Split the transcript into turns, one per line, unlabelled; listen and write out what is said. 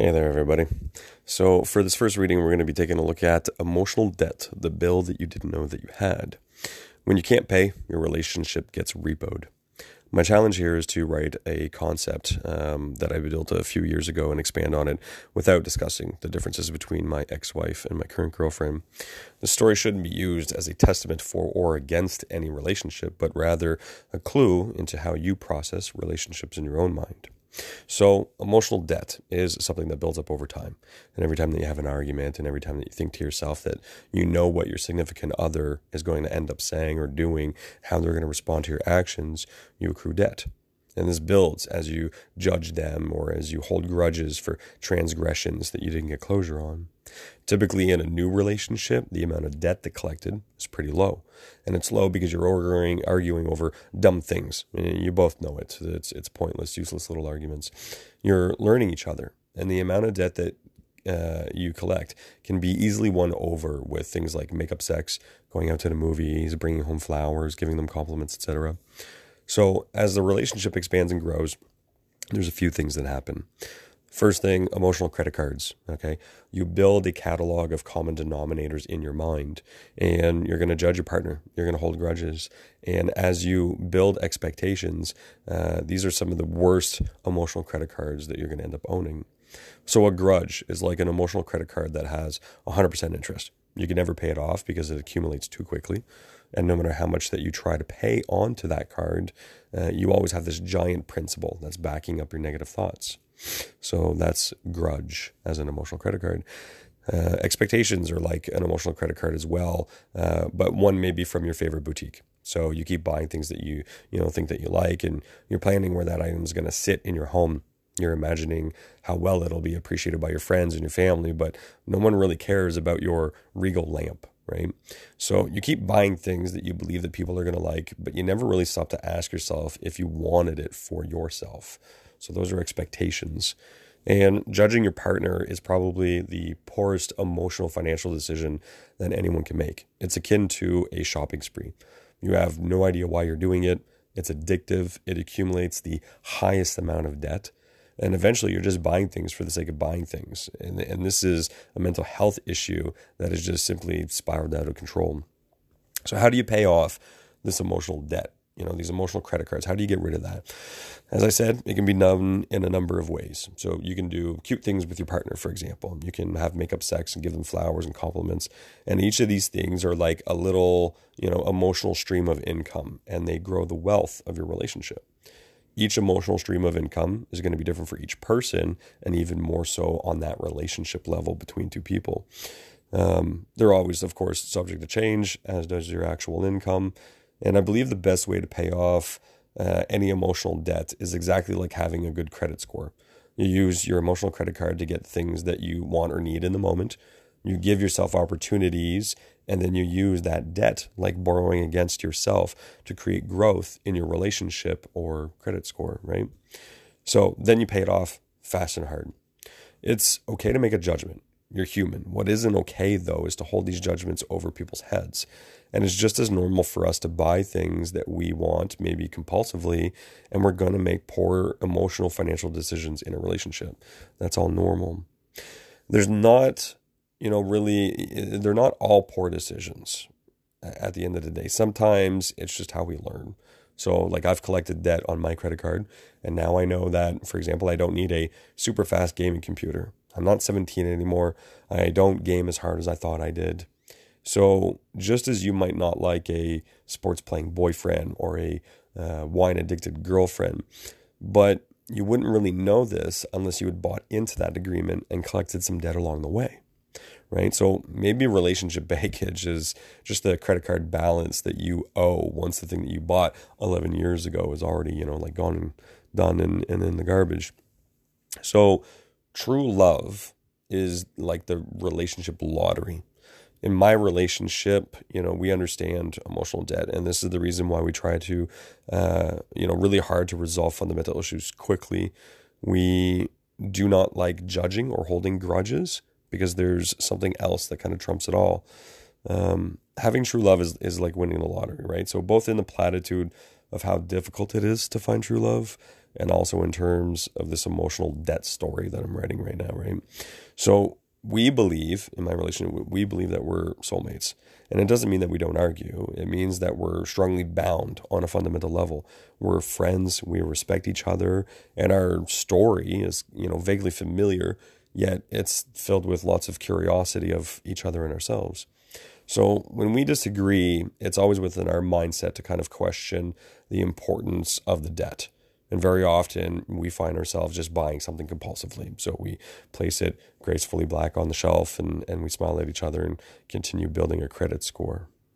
Hey there, everybody. So, for this first reading, we're going to be taking a look at emotional debt, the bill that you didn't know that you had. When you can't pay, your relationship gets repoed. My challenge here is to write a concept um, that I built a few years ago and expand on it without discussing the differences between my ex wife and my current girlfriend. The story shouldn't be used as a testament for or against any relationship, but rather a clue into how you process relationships in your own mind. So, emotional debt is something that builds up over time. And every time that you have an argument, and every time that you think to yourself that you know what your significant other is going to end up saying or doing, how they're going to respond to your actions, you accrue debt. And this builds as you judge them or as you hold grudges for transgressions that you didn't get closure on. Typically, in a new relationship, the amount of debt that collected is pretty low. And it's low because you're arguing, arguing over dumb things. You both know it. It's, it's pointless, useless little arguments. You're learning each other. And the amount of debt that uh, you collect can be easily won over with things like makeup sex, going out to the movies, bringing home flowers, giving them compliments, etc. So as the relationship expands and grows, there's a few things that happen. First thing, emotional credit cards. Okay. You build a catalog of common denominators in your mind and you're going to judge your partner. You're going to hold grudges. And as you build expectations, uh, these are some of the worst emotional credit cards that you're going to end up owning. So a grudge is like an emotional credit card that has 100% interest. You can never pay it off because it accumulates too quickly. And no matter how much that you try to pay onto that card, uh, you always have this giant principle that's backing up your negative thoughts. So that's grudge as an emotional credit card. Uh, expectations are like an emotional credit card as well, uh, but one may be from your favorite boutique. So you keep buying things that you you know think that you like, and you're planning where that item is going to sit in your home. You're imagining how well it'll be appreciated by your friends and your family, but no one really cares about your regal lamp, right? So you keep buying things that you believe that people are going to like, but you never really stop to ask yourself if you wanted it for yourself. So those are expectations. And judging your partner is probably the poorest emotional financial decision that anyone can make. It's akin to a shopping spree. You have no idea why you're doing it. It's addictive. It accumulates the highest amount of debt. And eventually you're just buying things for the sake of buying things. And, and this is a mental health issue that is just simply spiraled out of control. So, how do you pay off this emotional debt? you know, these emotional credit cards. How do you get rid of that? As I said, it can be done in a number of ways. So you can do cute things with your partner, for example. You can have makeup sex and give them flowers and compliments. And each of these things are like a little, you know, emotional stream of income and they grow the wealth of your relationship. Each emotional stream of income is going to be different for each person and even more so on that relationship level between two people. Um, they're always, of course, subject to change, as does your actual income. And I believe the best way to pay off uh, any emotional debt is exactly like having a good credit score. You use your emotional credit card to get things that you want or need in the moment. You give yourself opportunities and then you use that debt, like borrowing against yourself, to create growth in your relationship or credit score, right? So then you pay it off fast and hard. It's okay to make a judgment. You're human. What isn't okay, though, is to hold these judgments over people's heads. And it's just as normal for us to buy things that we want, maybe compulsively, and we're going to make poor emotional, financial decisions in a relationship. That's all normal. There's not, you know, really, they're not all poor decisions at the end of the day. Sometimes it's just how we learn. So, like, I've collected debt on my credit card, and now I know that, for example, I don't need a super fast gaming computer. I'm not 17 anymore. I don't game as hard as I thought I did. So, just as you might not like a sports playing boyfriend or a uh, wine addicted girlfriend, but you wouldn't really know this unless you had bought into that agreement and collected some debt along the way. Right. So maybe relationship baggage is just the credit card balance that you owe once the thing that you bought 11 years ago is already, you know, like gone and done and, and in the garbage. So true love is like the relationship lottery. In my relationship, you know, we understand emotional debt, and this is the reason why we try to, uh, you know, really hard to resolve fundamental issues quickly. We do not like judging or holding grudges because there's something else that kind of trumps it all. Um, having true love is, is like winning the lottery, right? So, both in the platitude of how difficult it is to find true love, and also in terms of this emotional debt story that I'm writing right now, right? So we believe in my relationship, we believe that we're soulmates. And it doesn't mean that we don't argue. It means that we're strongly bound on a fundamental level. We're friends, we respect each other, and our story is, you know, vaguely familiar, yet it's filled with lots of curiosity of each other and ourselves. So when we disagree, it's always within our mindset to kind of question the importance of the debt. And very often we find ourselves just buying something compulsively. So we place it gracefully black on the shelf and, and we smile at each other and continue building a credit score.